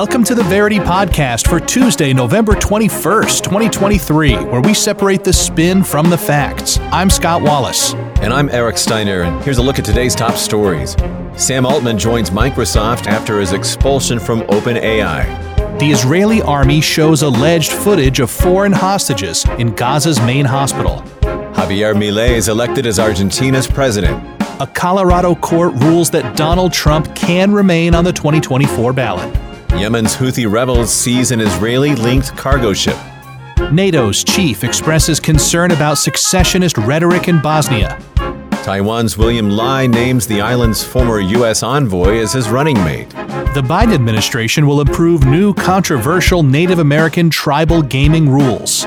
Welcome to the Verity Podcast for Tuesday, November 21st, 2023, where we separate the spin from the facts. I'm Scott Wallace. And I'm Eric Steiner, and here's a look at today's top stories. Sam Altman joins Microsoft after his expulsion from OpenAI. The Israeli army shows alleged footage of foreign hostages in Gaza's main hospital. Javier Milei is elected as Argentina's president. A Colorado court rules that Donald Trump can remain on the 2024 ballot. Yemen's Houthi rebels seize an Israeli linked cargo ship. NATO's chief expresses concern about secessionist rhetoric in Bosnia. Taiwan's William Lai names the island's former U.S. envoy as his running mate. The Biden administration will approve new controversial Native American tribal gaming rules.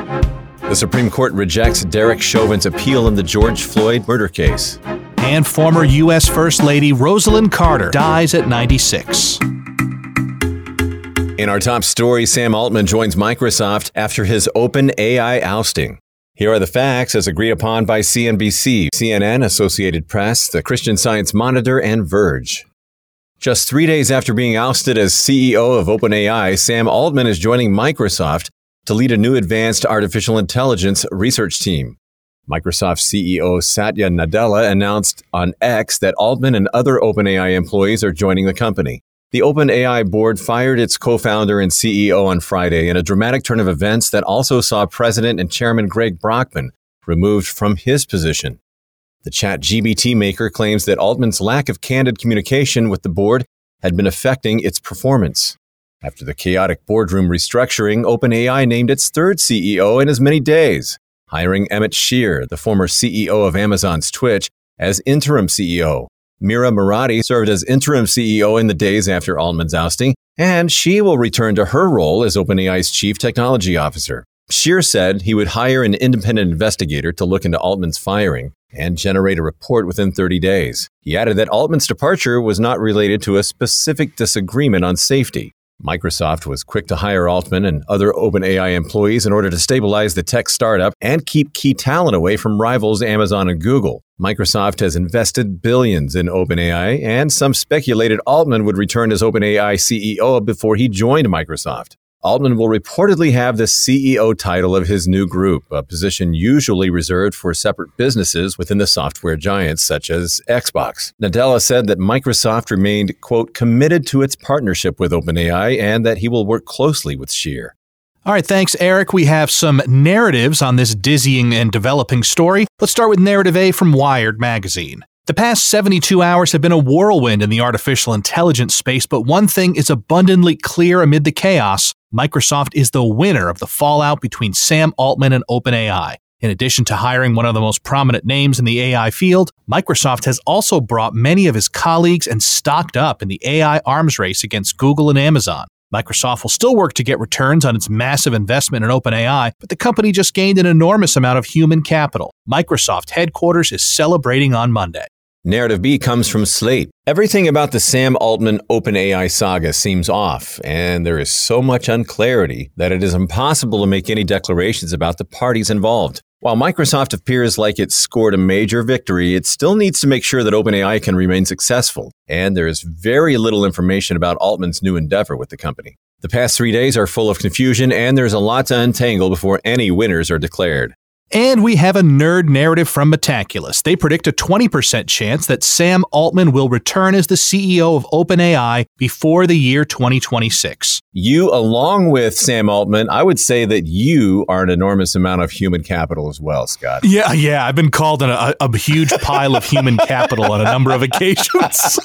The Supreme Court rejects Derek Chauvin's appeal in the George Floyd murder case. And former U.S. First Lady Rosalynn Carter dies at 96. In our top story, Sam Altman joins Microsoft after his OpenAI ousting. Here are the facts as agreed upon by CNBC, CNN, Associated Press, the Christian Science Monitor, and Verge. Just three days after being ousted as CEO of OpenAI, Sam Altman is joining Microsoft to lead a new advanced artificial intelligence research team. Microsoft CEO Satya Nadella announced on X that Altman and other OpenAI employees are joining the company. The OpenAI board fired its co founder and CEO on Friday in a dramatic turn of events that also saw President and Chairman Greg Brockman removed from his position. The ChatGPT maker claims that Altman's lack of candid communication with the board had been affecting its performance. After the chaotic boardroom restructuring, OpenAI named its third CEO in as many days, hiring Emmett Shear, the former CEO of Amazon's Twitch, as interim CEO. Mira Murati served as interim CEO in the days after Altman's ousting, and she will return to her role as OpenAI's chief technology officer. Shear said he would hire an independent investigator to look into Altman's firing and generate a report within 30 days. He added that Altman's departure was not related to a specific disagreement on safety. Microsoft was quick to hire Altman and other OpenAI employees in order to stabilize the tech startup and keep key talent away from rivals Amazon and Google. Microsoft has invested billions in OpenAI, and some speculated Altman would return as OpenAI CEO before he joined Microsoft. Altman will reportedly have the CEO title of his new group, a position usually reserved for separate businesses within the software giants such as Xbox. Nadella said that Microsoft remained, quote, committed to its partnership with OpenAI and that he will work closely with Shear. All right, thanks, Eric. We have some narratives on this dizzying and developing story. Let's start with narrative A from Wired magazine. The past 72 hours have been a whirlwind in the artificial intelligence space, but one thing is abundantly clear amid the chaos Microsoft is the winner of the fallout between Sam Altman and OpenAI. In addition to hiring one of the most prominent names in the AI field, Microsoft has also brought many of his colleagues and stocked up in the AI arms race against Google and Amazon. Microsoft will still work to get returns on its massive investment in OpenAI, but the company just gained an enormous amount of human capital. Microsoft headquarters is celebrating on Monday. Narrative B comes from Slate. Everything about the Sam Altman OpenAI saga seems off, and there is so much unclarity that it is impossible to make any declarations about the parties involved. While Microsoft appears like it scored a major victory, it still needs to make sure that OpenAI can remain successful, and there is very little information about Altman's new endeavor with the company. The past three days are full of confusion, and there's a lot to untangle before any winners are declared. And we have a nerd narrative from Metaculus. They predict a 20% chance that Sam Altman will return as the CEO of OpenAI before the year 2026. You, along with Sam Altman, I would say that you are an enormous amount of human capital as well, Scott. Yeah, yeah. I've been called a, a huge pile of human capital on a number of occasions.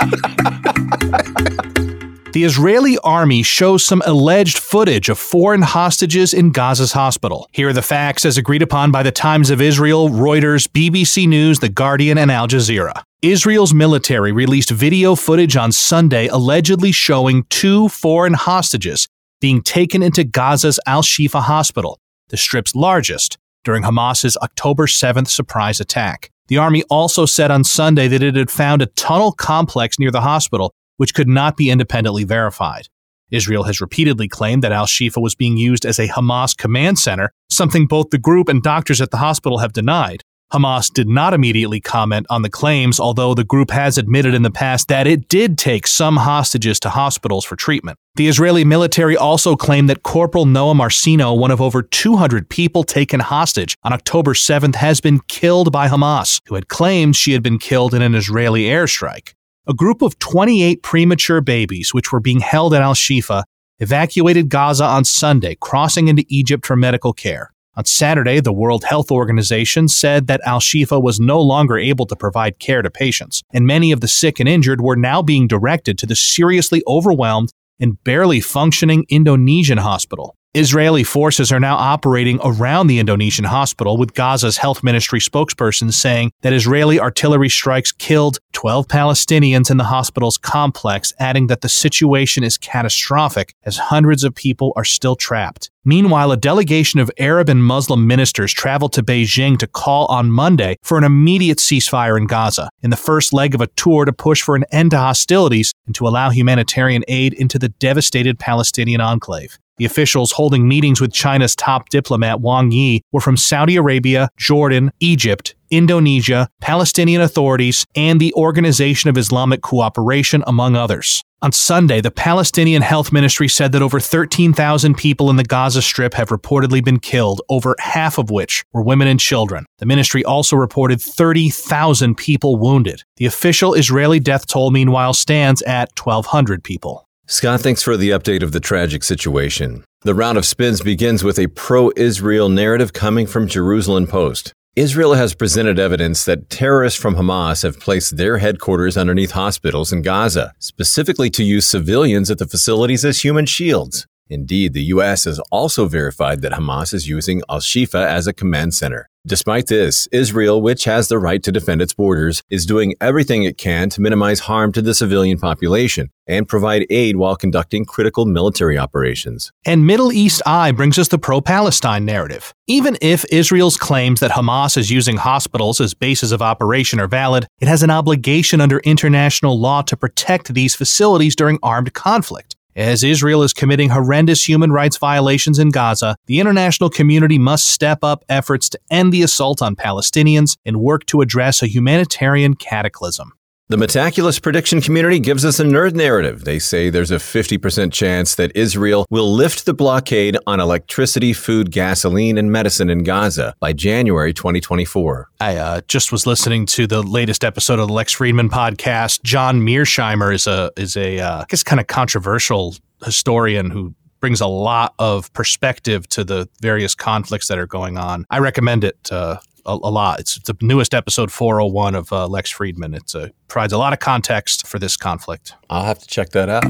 the Israeli army shows some alleged footage of foreign hostages in Gaza's hospital. Here are the facts as agreed upon by the Times of Israel, Reuters, BBC News, The Guardian, and Al Jazeera. Israel's military released video footage on Sunday allegedly showing two foreign hostages being taken into Gaza's Al Shifa hospital, the strip's largest, during Hamas's October 7th surprise attack. The army also said on Sunday that it had found a tunnel complex near the hospital which could not be independently verified. Israel has repeatedly claimed that Al Shifa was being used as a Hamas command center, something both the group and doctors at the hospital have denied. Hamas did not immediately comment on the claims, although the group has admitted in the past that it did take some hostages to hospitals for treatment. The Israeli military also claimed that Corporal Noa Marcino, one of over 200 people taken hostage on October 7th, has been killed by Hamas, who had claimed she had been killed in an Israeli airstrike. A group of 28 premature babies, which were being held at Al Shifa, evacuated Gaza on Sunday, crossing into Egypt for medical care. On Saturday, the World Health Organization said that Al Shifa was no longer able to provide care to patients, and many of the sick and injured were now being directed to the seriously overwhelmed and barely functioning Indonesian hospital. Israeli forces are now operating around the Indonesian hospital, with Gaza's health ministry spokesperson saying that Israeli artillery strikes killed 12 Palestinians in the hospital's complex, adding that the situation is catastrophic as hundreds of people are still trapped. Meanwhile, a delegation of Arab and Muslim ministers traveled to Beijing to call on Monday for an immediate ceasefire in Gaza, in the first leg of a tour to push for an end to hostilities and to allow humanitarian aid into the devastated Palestinian enclave. The officials holding meetings with China's top diplomat Wang Yi were from Saudi Arabia, Jordan, Egypt, Indonesia, Palestinian authorities, and the Organization of Islamic Cooperation, among others. On Sunday, the Palestinian Health Ministry said that over 13,000 people in the Gaza Strip have reportedly been killed, over half of which were women and children. The ministry also reported 30,000 people wounded. The official Israeli death toll, meanwhile, stands at 1,200 people. Scott, thanks for the update of the tragic situation. The round of spins begins with a pro Israel narrative coming from Jerusalem Post. Israel has presented evidence that terrorists from Hamas have placed their headquarters underneath hospitals in Gaza, specifically to use civilians at the facilities as human shields. Indeed, the U.S. has also verified that Hamas is using Al Shifa as a command center. Despite this, Israel, which has the right to defend its borders, is doing everything it can to minimize harm to the civilian population and provide aid while conducting critical military operations. And Middle East Eye brings us the pro Palestine narrative. Even if Israel's claims that Hamas is using hospitals as bases of operation are valid, it has an obligation under international law to protect these facilities during armed conflict. As Israel is committing horrendous human rights violations in Gaza, the international community must step up efforts to end the assault on Palestinians and work to address a humanitarian cataclysm. The Metaculus prediction community gives us a nerd narrative. They say there's a 50% chance that Israel will lift the blockade on electricity, food, gasoline, and medicine in Gaza by January 2024. I uh, just was listening to the latest episode of the Lex Fridman podcast. John Mearsheimer is a is a uh, I guess kind of controversial historian who brings a lot of perspective to the various conflicts that are going on. I recommend it uh, a, a, lot. It's the newest episode 401 of uh, Lex Fridman. It uh, provides a lot of context for this conflict. I'll have to check that out.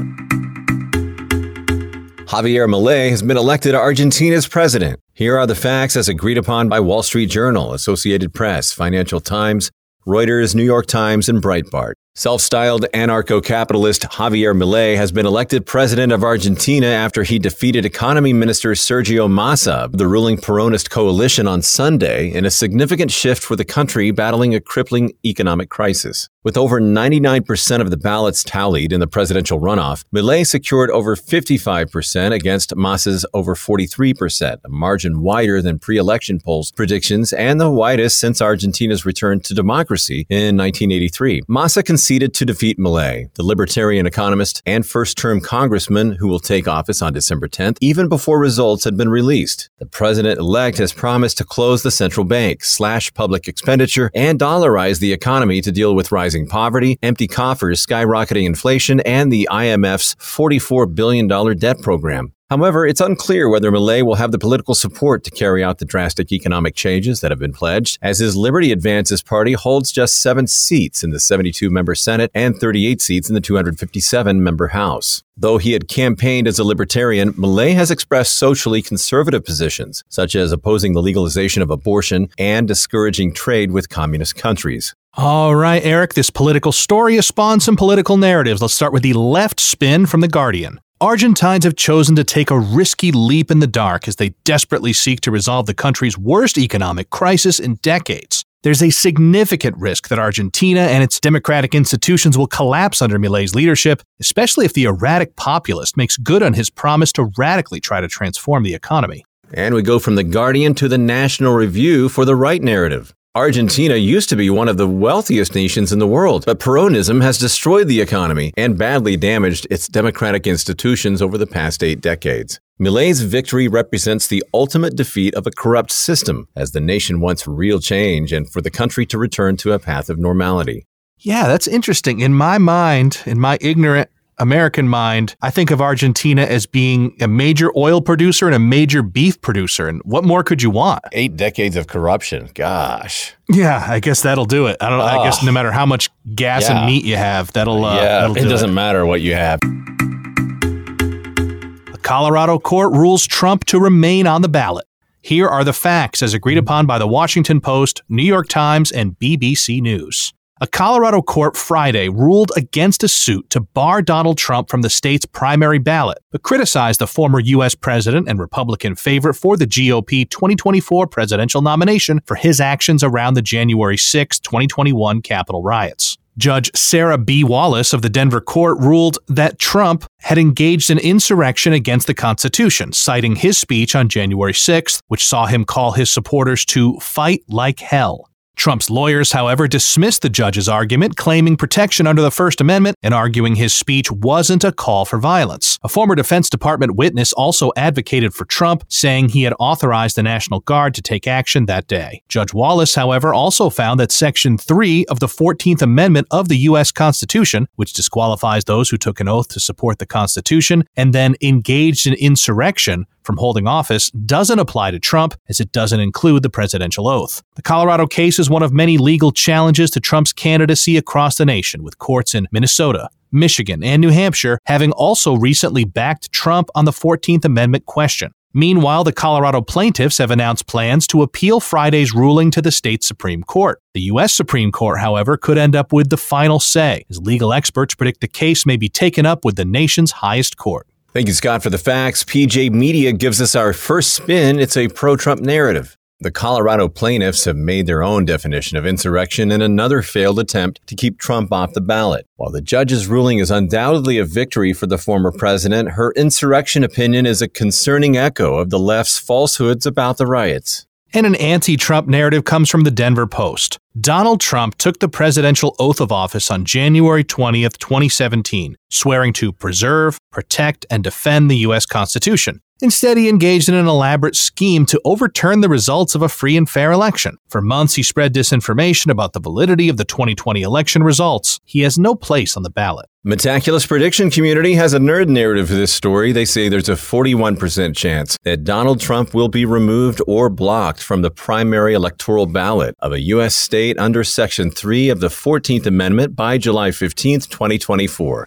Javier Milei has been elected Argentina's president. Here are the facts as agreed upon by Wall Street Journal, Associated Press, Financial Times, Reuters, New York Times, and Breitbart. Self styled anarcho capitalist Javier Milei has been elected president of Argentina after he defeated economy minister Sergio Massa of the ruling Peronist coalition on Sunday in a significant shift for the country battling a crippling economic crisis. With over 99% of the ballots tallied in the presidential runoff, Milei secured over 55% against Massa's over 43%, a margin wider than pre election polls predictions and the widest since Argentina's return to democracy in 1983. Massa conceded to defeat Milei, the libertarian economist and first term congressman who will take office on December 10th, even before results had been released. The president elect has promised to close the central bank, slash public expenditure, and dollarize the economy to deal with rising poverty, empty coffers, skyrocketing inflation, and the IMF's $44 billion debt program. However, it's unclear whether Milei will have the political support to carry out the drastic economic changes that have been pledged, as his Liberty Advances party holds just seven seats in the 72 member Senate and 38 seats in the 257 member House. Though he had campaigned as a libertarian, Milei has expressed socially conservative positions, such as opposing the legalization of abortion and discouraging trade with communist countries. All right, Eric, this political story has spawned some political narratives. Let's start with the left spin from The Guardian. Argentines have chosen to take a risky leap in the dark as they desperately seek to resolve the country's worst economic crisis in decades. There's a significant risk that Argentina and its democratic institutions will collapse under Milei's leadership, especially if the erratic populist makes good on his promise to radically try to transform the economy. And we go from The Guardian to the National Review for the right narrative. Argentina used to be one of the wealthiest nations in the world, but Peronism has destroyed the economy and badly damaged its democratic institutions over the past eight decades. Milei's victory represents the ultimate defeat of a corrupt system, as the nation wants real change and for the country to return to a path of normality. Yeah, that's interesting. In my mind, in my ignorant American mind, I think of Argentina as being a major oil producer and a major beef producer. And what more could you want? Eight decades of corruption. Gosh. Yeah, I guess that'll do it. I don't. I guess no matter how much gas Yeah. and meat you have, that'll. Uh, yeah, that'll it doesn't matter what you have. A Colorado court rules Trump to remain on the ballot. Here are the facts as agreed upon by the Washington Post, New York Times, and BBC News. A Colorado court Friday ruled against a suit to bar Donald Trump from the state's primary ballot, but criticized the former U.S. president and Republican favorite for the GOP 2024 presidential nomination for his actions around the January 6, 2021 Capitol riots. Judge Sarah B. Wallace of the Denver court ruled that Trump had engaged in insurrection against the Constitution, citing his speech on January 6th, which saw him call his supporters to fight like hell. Trump's lawyers, however, dismissed the judge's argument, claiming protection under the First Amendment and arguing his speech wasn't a call for violence. A former Defense Department witness also advocated for Trump, saying he had authorized the National Guard to take action that day. Judge Wallace, however, also found that Section 3 of the 14th Amendment of the U.S. Constitution, which disqualifies those who took an oath to support the Constitution and then engaged in insurrection, from holding office doesn't apply to Trump as it doesn't include the presidential oath. The Colorado case is one of many legal challenges to Trump's candidacy across the nation, with courts in Minnesota, Michigan, and New Hampshire having also recently backed Trump on the 14th Amendment question. Meanwhile, the Colorado plaintiffs have announced plans to appeal Friday's ruling to the state Supreme Court. The U.S. Supreme Court, however, could end up with the final say, as legal experts predict the case may be taken up with the nation's highest court. Thank you, Scott, for the facts. PJ Media gives us our first spin. It's a pro Trump narrative. The Colorado plaintiffs have made their own definition of insurrection in another failed attempt to keep Trump off the ballot. While the judge's ruling is undoubtedly a victory for the former president, her insurrection opinion is a concerning echo of the left's falsehoods about the riots. And an anti Trump narrative comes from the Denver Post. Donald Trump took the presidential oath of office on January 20th, 2017, swearing to preserve, protect, and defend the U.S. Constitution. Instead, he engaged in an elaborate scheme to overturn the results of a free and fair election. For months, he spread disinformation about the validity of the 2020 election results. He has no place on the ballot. Metaculus prediction community has a nerd narrative for this story. They say there's a 41% chance that Donald Trump will be removed or blocked from the primary electoral ballot of a U.S. state under Section 3 of the 14th Amendment by July 15, 2024.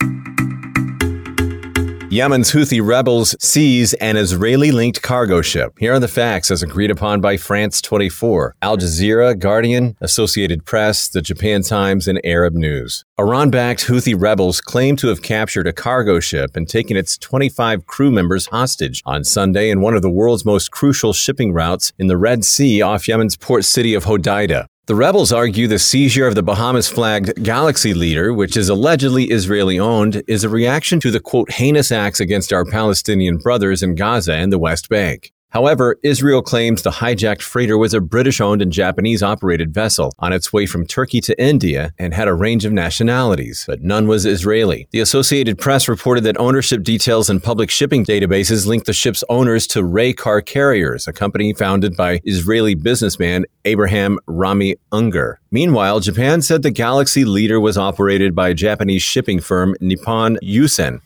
Yemen's Houthi rebels seize an Israeli linked cargo ship. Here are the facts as agreed upon by France 24, Al Jazeera, Guardian, Associated Press, the Japan Times, and Arab News. Iran backed Houthi rebels claim to have captured a cargo ship and taken its 25 crew members hostage on Sunday in one of the world's most crucial shipping routes in the Red Sea off Yemen's port city of Hodeida. The rebels argue the seizure of the Bahamas flagged Galaxy Leader, which is allegedly Israeli owned, is a reaction to the quote heinous acts against our Palestinian brothers in Gaza and the West Bank. However, Israel claims the hijacked freighter was a British owned and Japanese operated vessel on its way from Turkey to India and had a range of nationalities, but none was Israeli. The Associated Press reported that ownership details in public shipping databases linked the ship's owners to Ray Car Carriers, a company founded by Israeli businessman Abraham Rami Ungar. Meanwhile, Japan said the Galaxy Leader was operated by Japanese shipping firm Nippon Yusen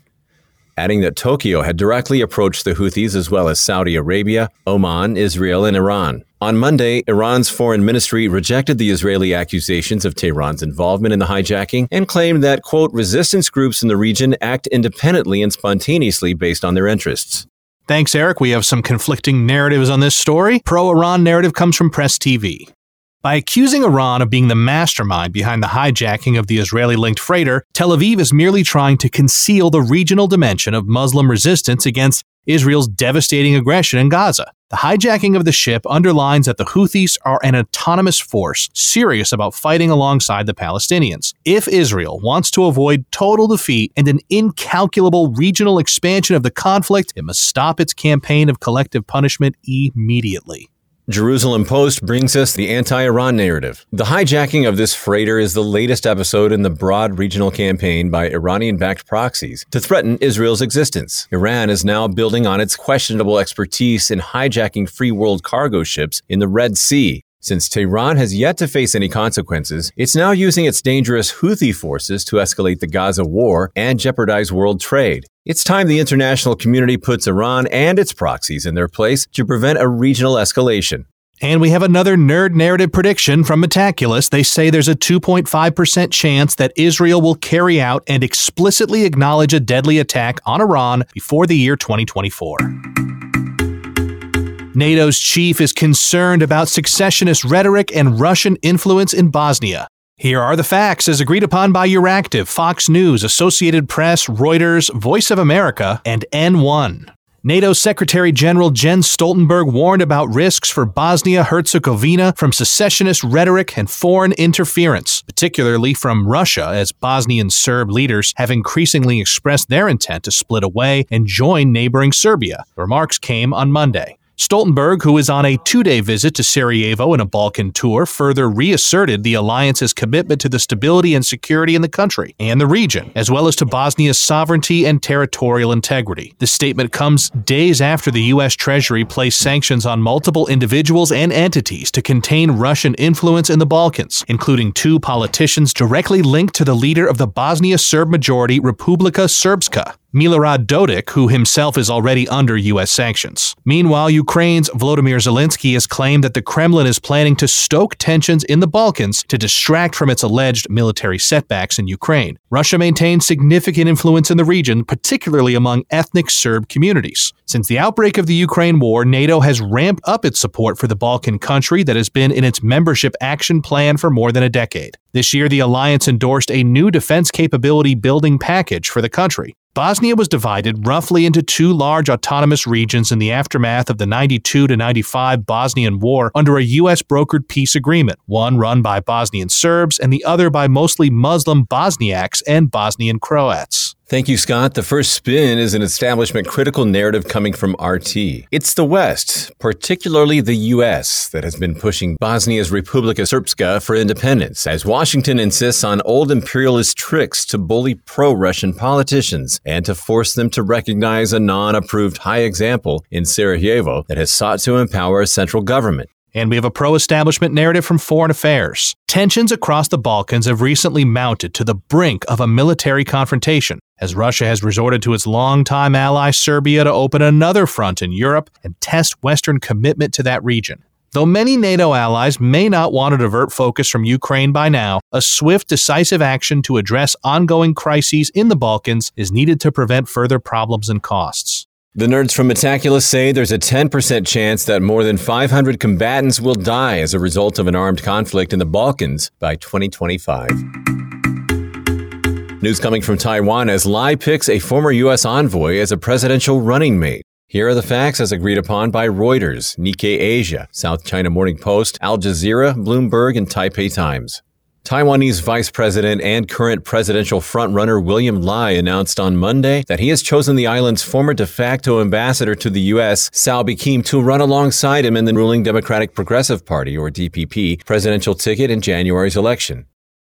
adding that Tokyo had directly approached the Houthis as well as Saudi Arabia, Oman, Israel, and Iran. On Monday, Iran's foreign ministry rejected the Israeli accusations of Tehran's involvement in the hijacking and claimed that, quote, resistance groups in the region act independently and spontaneously based on their interests. Thanks, Eric. We have some conflicting narratives on this story. Pro Iran narrative comes from Press TV. By accusing Iran of being the mastermind behind the hijacking of the Israeli linked freighter, Tel Aviv is merely trying to conceal the regional dimension of Muslim resistance against Israel's devastating aggression in Gaza. The hijacking of the ship underlines that the Houthis are an autonomous force serious about fighting alongside the Palestinians. If Israel wants to avoid total defeat and an incalculable regional expansion of the conflict, it must stop its campaign of collective punishment immediately. Jerusalem Post brings us the anti Iran narrative. The hijacking of this freighter is the latest episode in the broad regional campaign by Iranian backed proxies to threaten Israel's existence. Iran is now building on its questionable expertise in hijacking free world cargo ships in the Red Sea. Since Tehran has yet to face any consequences, it's now using its dangerous Houthi forces to escalate the Gaza war and jeopardize world trade. It's time the international community puts Iran and its proxies in their place to prevent a regional escalation. And we have another nerd narrative prediction from Metaculus. They say there's a 2.5% chance that Israel will carry out and explicitly acknowledge a deadly attack on Iran before the year 2024. NATO's chief is concerned about secessionist rhetoric and Russian influence in Bosnia. Here are the facts as agreed upon by Euractiv, Fox News, Associated Press, Reuters, Voice of America, and N1. NATO Secretary General Jens Stoltenberg warned about risks for Bosnia Herzegovina from secessionist rhetoric and foreign interference, particularly from Russia, as Bosnian Serb leaders have increasingly expressed their intent to split away and join neighboring Serbia. The remarks came on Monday. Stoltenberg, who is on a two day visit to Sarajevo and a Balkan tour, further reasserted the alliance's commitment to the stability and security in the country and the region, as well as to Bosnia's sovereignty and territorial integrity. The statement comes days after the U.S. Treasury placed sanctions on multiple individuals and entities to contain Russian influence in the Balkans, including two politicians directly linked to the leader of the Bosnia Serb majority Republika Srpska. Milorad Dodik, who himself is already under U.S. sanctions. Meanwhile, Ukraine's Volodymyr Zelensky has claimed that the Kremlin is planning to stoke tensions in the Balkans to distract from its alleged military setbacks in Ukraine. Russia maintains significant influence in the region, particularly among ethnic Serb communities. Since the outbreak of the Ukraine war, NATO has ramped up its support for the Balkan country that has been in its membership action plan for more than a decade. This year, the alliance endorsed a new defense capability building package for the country. Bosnia was divided roughly into two large autonomous regions in the aftermath of the 92 to 95 Bosnian War under a U.S. brokered peace agreement, one run by Bosnian Serbs and the other by mostly Muslim Bosniaks and Bosnian Croats. Thank you, Scott. The first spin is an establishment critical narrative coming from RT. It's the West, particularly the U.S., that has been pushing Bosnia's Republika Srpska for independence, as Washington insists on old imperialist tricks to bully pro Russian politicians and to force them to recognize a non approved high example in Sarajevo that has sought to empower a central government. And we have a pro establishment narrative from Foreign Affairs. Tensions across the Balkans have recently mounted to the brink of a military confrontation, as Russia has resorted to its longtime ally Serbia to open another front in Europe and test Western commitment to that region. Though many NATO allies may not want to divert focus from Ukraine by now, a swift, decisive action to address ongoing crises in the Balkans is needed to prevent further problems and costs. The nerds from Metaculus say there's a 10% chance that more than 500 combatants will die as a result of an armed conflict in the Balkans by 2025. News coming from Taiwan as Lai picks a former U.S. envoy as a presidential running mate. Here are the facts as agreed upon by Reuters, Nikkei Asia, South China Morning Post, Al Jazeera, Bloomberg, and Taipei Times. Taiwanese Vice President and current presidential frontrunner William Lai announced on Monday that he has chosen the island's former de facto ambassador to the U.S., Hsiao Bi-khim, to run alongside him in the ruling Democratic Progressive Party, or DPP, presidential ticket in January's election.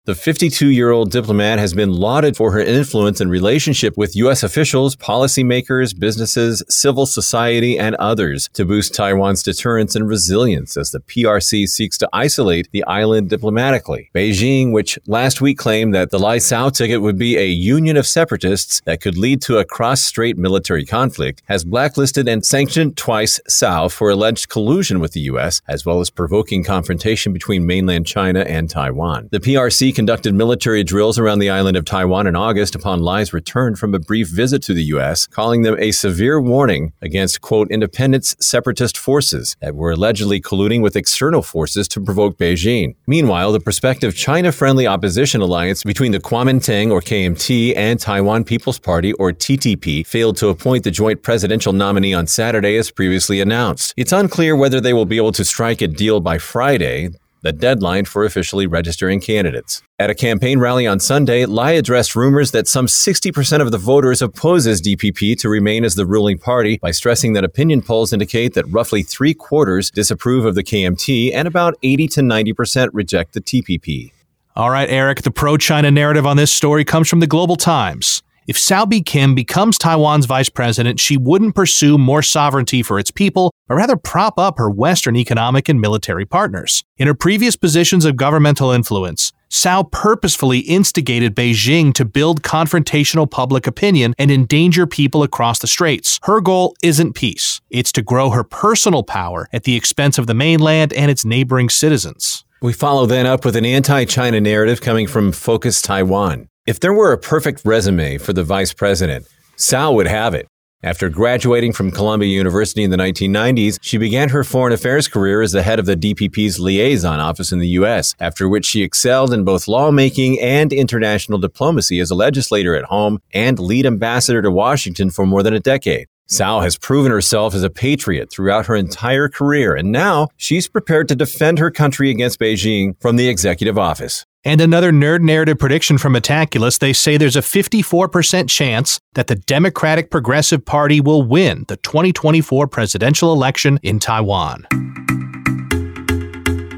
The 52 year old diplomat has been lauded for her influence and relationship with U.S. officials, policymakers, businesses, civil society, and others to boost Taiwan's deterrence and resilience as the PRC seeks to isolate the island diplomatically. Beijing, which last week claimed that the Lai Hsiao ticket would be a union of separatists that could lead to a cross strait military conflict, has blacklisted and sanctioned twice Hsiao for alleged collusion with the U.S., as well as provoking confrontation between mainland China and Taiwan. The PRC conducted military drills around the island of Taiwan in August upon Lai's return from a brief visit to the U.S., calling them a severe warning against, quote, independence separatist forces that were allegedly colluding with external forces to provoke Beijing. Meanwhile, the prospective China friendly opposition alliance between the Kuomintang, or KMT, and Taiwan People's Party, or TTP, failed to appoint the joint presidential nominee on Saturday as previously announced. It's unclear whether they will be able to strike a deal by Friday. The deadline for officially registering candidates. At a campaign rally on Sunday, Lai addressed rumors that some 60% of the voters opposes DPP to remain as the ruling party by stressing that opinion polls indicate that roughly three quarters disapprove of the KMT and about 80 to 90% reject the TPP. All right, Eric, the pro China narrative on this story comes from the Global Times. If Hsiao Bi-khim becomes Taiwan's vice president, she wouldn't pursue more sovereignty for its people, but rather prop up her Western economic and military partners. In her previous positions of governmental influence, Hsiao purposefully instigated Beijing to build confrontational public opinion and endanger people across the straits. Her goal isn't peace, it's to grow her personal power at the expense of the mainland and its neighboring citizens. We follow then up with an anti China narrative coming from Focus Taiwan. If there were a perfect resume for the vice president, Hsiao would have it. After graduating from Columbia University in the 1990s, she began her foreign affairs career as the head of the DPP's liaison office in the U.S., after which she excelled in both lawmaking and international diplomacy as a legislator at home and lead ambassador to Washington for more than a decade. Hsiao has proven herself as a patriot throughout her entire career, and now she's prepared to defend her country against Beijing from the executive office. And another nerd narrative prediction from Metaculus they say there's a 54% chance that the Democratic Progressive Party will win the 2024 presidential election in Taiwan.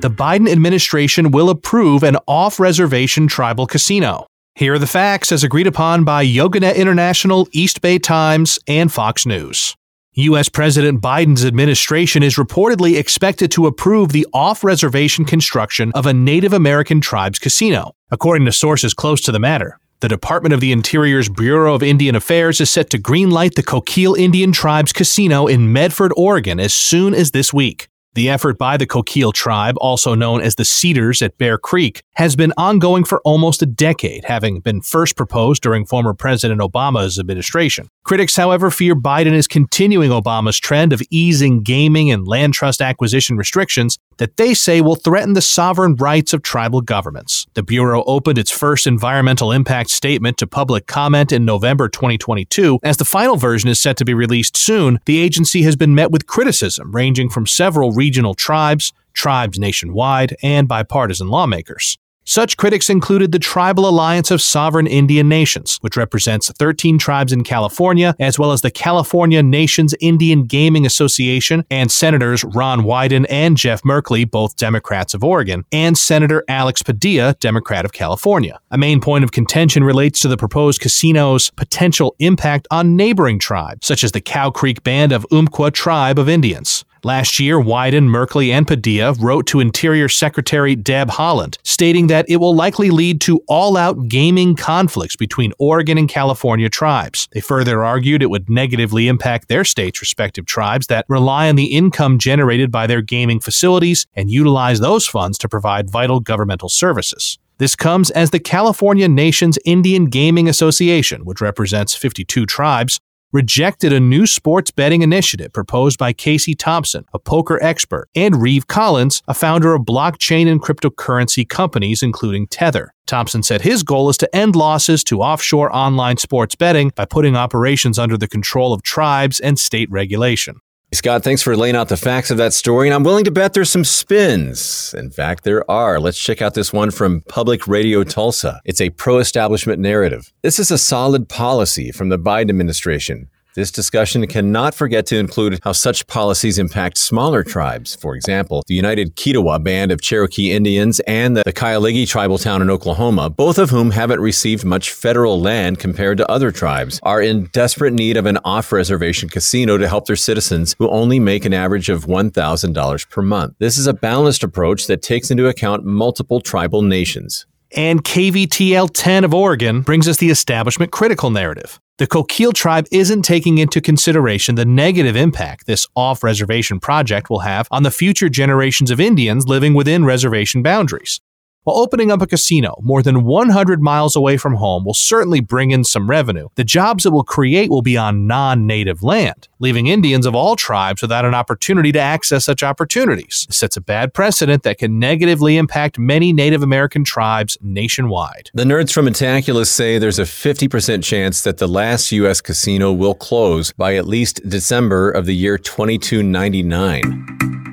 The Biden administration will approve an off reservation tribal casino. Here are the facts as agreed upon by Yogonet International, East Bay Times, and Fox News. U.S. President Biden's administration is reportedly expected to approve the off reservation construction of a Native American tribes casino, according to sources close to the matter. The Department of the Interior's Bureau of Indian Affairs is set to greenlight the Coquille Indian Tribes Casino in Medford, Oregon as soon as this week. The effort by the Coquille tribe, also known as the Cedars at Bear Creek, has been ongoing for almost a decade, having been first proposed during former President Obama's administration. Critics, however, fear Biden is continuing Obama's trend of easing gaming and land trust acquisition restrictions that they say will threaten the sovereign rights of tribal governments. The Bureau opened its first environmental impact statement to public comment in November 2022. As the final version is set to be released soon, the agency has been met with criticism ranging from several regional tribes, tribes nationwide, and bipartisan lawmakers. Such critics included the Tribal Alliance of Sovereign Indian Nations, which represents 13 tribes in California, as well as the California Nations Indian Gaming Association, and Senators Ron Wyden and Jeff Merkley, both Democrats of Oregon, and Senator Alex Padilla, Democrat of California. A main point of contention relates to the proposed casino's potential impact on neighboring tribes, such as the Cow Creek Band of Umpqua Tribe of Indians. Last year, Wyden, Merkley, and Padilla wrote to Interior Secretary Deb Haaland, stating that it will likely lead to all out gaming conflicts between Oregon and California tribes. They further argued it would negatively impact their state's respective tribes that rely on the income generated by their gaming facilities and utilize those funds to provide vital governmental services. This comes as the California Nations Indian Gaming Association, which represents 52 tribes, rejected a new sports betting initiative proposed by Casey Thompson, a poker expert, and Reeve Collins, a founder of blockchain and cryptocurrency companies, including Tether. Thompson said his goal is to end losses to offshore online sports betting by putting operations under the control of tribes and state regulation. Scott, thanks for laying out the facts of that story. And I'm willing to bet there's some spins. In fact, there are. Let's check out this one from Public Radio Tulsa. It's a pro establishment narrative. This is a solid policy from the Biden administration. This discussion cannot forget to include how such policies impact smaller tribes. For example, the United Kiowa Band of Cherokee Indians and the Kialegee tribal town in Oklahoma, both of whom haven't received much federal land compared to other tribes, are in desperate need of an off reservation casino to help their citizens who only make an average of $1,000 per month. This is a balanced approach that takes into account multiple tribal nations. And KTVL 10 of Oregon brings us the establishment critical narrative. The Coquille tribe isn't taking into consideration the negative impact this off reservation project will have on the future generations of Indians living within reservation boundaries. While opening up a casino more than 100 miles away from home will certainly bring in some revenue, the jobs it will create will be on non native land, leaving Indians of all tribes without an opportunity to access such opportunities. This sets a bad precedent that can negatively impact many Native American tribes nationwide. The nerds from Metaculus say there's a 50% chance that the last U.S. casino will close by at least December of the year 2299.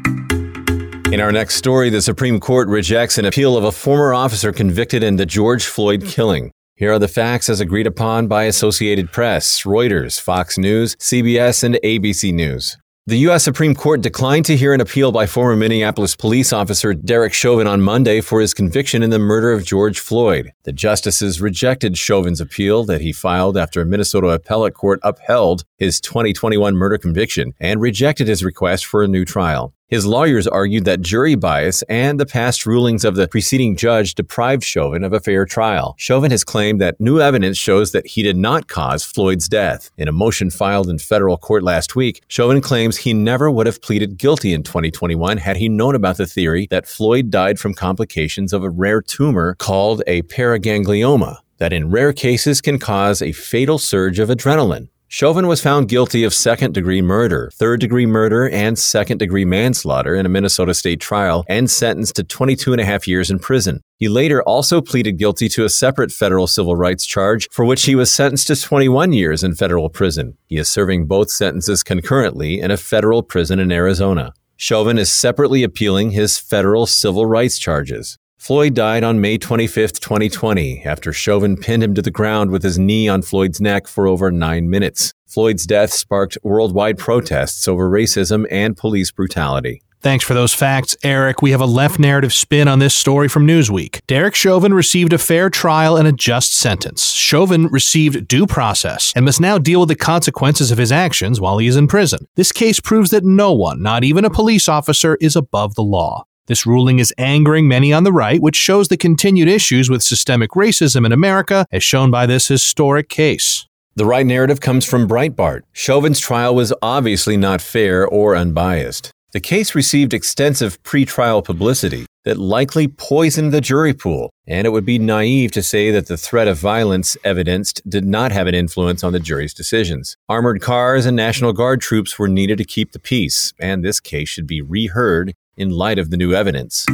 In our next story, the Supreme Court rejects an appeal of a former officer convicted in the George Floyd killing. Here are the facts as agreed upon by Associated Press, Reuters, Fox News, CBS, and ABC News. The U.S. Supreme Court declined to hear an appeal by former Minneapolis police officer Derek Chauvin on Monday for his conviction in the murder of George Floyd. The justices rejected Chauvin's appeal that he filed after a Minnesota appellate court upheld his 2021 murder conviction and rejected his request for a new trial. His lawyers argued that jury bias and the past rulings of the preceding judge deprived Chauvin of a fair trial. Chauvin has claimed that new evidence shows that he did not cause Floyd's death. In a motion filed in federal court last week, Chauvin claims he never would have pleaded guilty in 2021 had he known about the theory that Floyd died from complications of a rare tumor called a paraganglioma that in rare cases can cause a fatal surge of adrenaline. Chauvin was found guilty of second degree murder, third degree murder, and second degree manslaughter in a Minnesota state trial and sentenced to 22 and a half years in prison. He later also pleaded guilty to a separate federal civil rights charge for which he was sentenced to 21 years in federal prison. He is serving both sentences concurrently in a federal prison in Arizona. Chauvin is separately appealing his federal civil rights charges. Floyd died on May 25, 2020, after Chauvin pinned him to the ground with his knee on Floyd's neck for over nine minutes. Floyd's death sparked worldwide protests over racism and police brutality. Thanks for those facts, Eric. We have a left narrative spin on this story from Newsweek. Derek Chauvin received a fair trial and a just sentence. Chauvin received due process and must now deal with the consequences of his actions while he is in prison. This case proves that no one, not even a police officer, is above the law. This ruling is angering many on the right, which shows the continued issues with systemic racism in America, as shown by this historic case. The right narrative comes from Breitbart. Chauvin's trial was obviously not fair or unbiased. The case received extensive pretrial publicity that likely poisoned the jury pool, and it would be naive to say that the threat of violence evidenced did not have an influence on the jury's decisions. Armored cars and National Guard troops were needed to keep the peace, and this case should be reheard in light of the new evidence.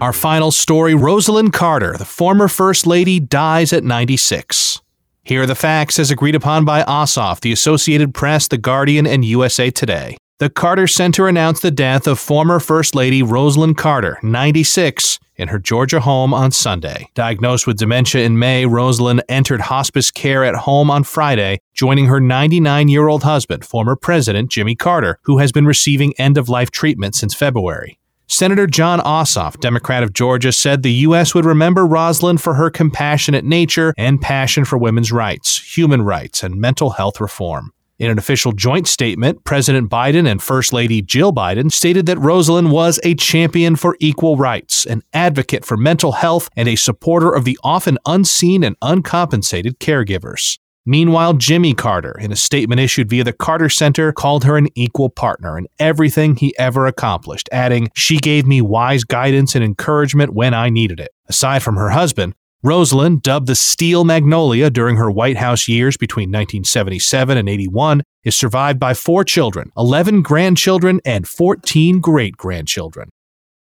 Our final story Rosalynn Carter, the former First Lady, dies at 96. Here are the facts as agreed upon by Ossoff, the Associated Press, The Guardian, and USA Today. The Carter Center announced the death of former First Lady Rosalynn Carter, 96, in her Georgia home on Sunday. Diagnosed with dementia in May, Rosalynn entered hospice care at home on Friday, joining her 99 year old husband, former President Jimmy Carter, who has been receiving end of life treatment since February. Senator Jon Ossoff, Democrat of Georgia, said the U.S. would remember Rosalynn for her compassionate nature and passion for women's rights, human rights, and mental health reform. In an official joint statement, President Biden and First Lady Jill Biden stated that Rosalynn was a champion for equal rights, an advocate for mental health, and a supporter of the often unseen and uncompensated caregivers. Meanwhile, Jimmy Carter, in a statement issued via the Carter Center, called her an equal partner in everything he ever accomplished, adding, She gave me wise guidance and encouragement when I needed it. Aside from her husband, Rosalynn, dubbed the Steel Magnolia during her White House years between 1977 and 81, is survived by four children, 11 grandchildren, and 14 great grandchildren.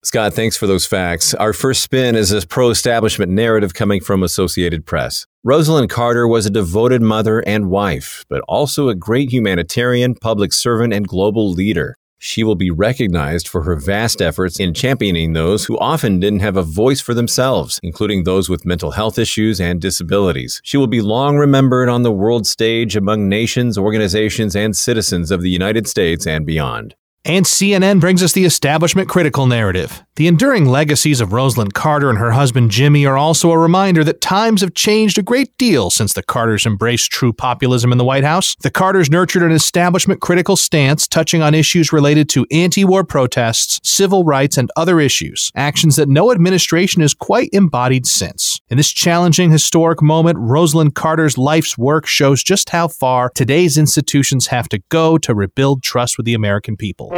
Scott, thanks for those facts. Our first spin is this pro establishment narrative coming from Associated Press. Rosalynn Carter was a devoted mother and wife, but also a great humanitarian, public servant, and global leader. She will be recognized for her vast efforts in championing those who often didn't have a voice for themselves, including those with mental health issues and disabilities. She will be long remembered on the world stage among nations, organizations, and citizens of the United States and beyond. And CNN brings us the establishment critical narrative. The enduring legacies of Rosalynn Carter and her husband Jimmy are also a reminder that times have changed a great deal since the Carters embraced true populism in the White House. The Carters nurtured an establishment critical stance touching on issues related to anti war protests, civil rights, and other issues, actions that no administration has quite embodied since. In this challenging historic moment, Rosalynn Carter's life's work shows just how far today's institutions have to go to rebuild trust with the American people.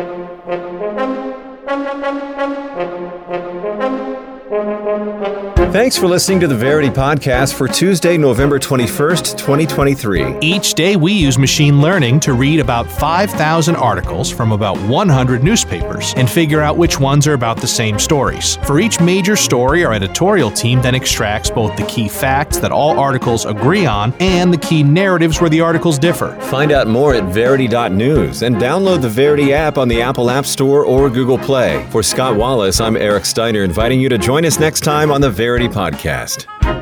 Thanks for listening to the Verity Podcast for Tuesday, November 21st, 2023. Each day, we use machine learning to read about 5,000 articles from about 100 newspapers and figure out which ones are about the same stories. For each major story, our editorial team then extracts both the key facts that all articles agree on and the key narratives where the articles differ. Find out more at Verity.news and download the Verity app on the Apple App Store or Google Play. For Scott Wallace, I'm Eric Steiner, inviting you to join us next time on the Verity Prosperity Podcast.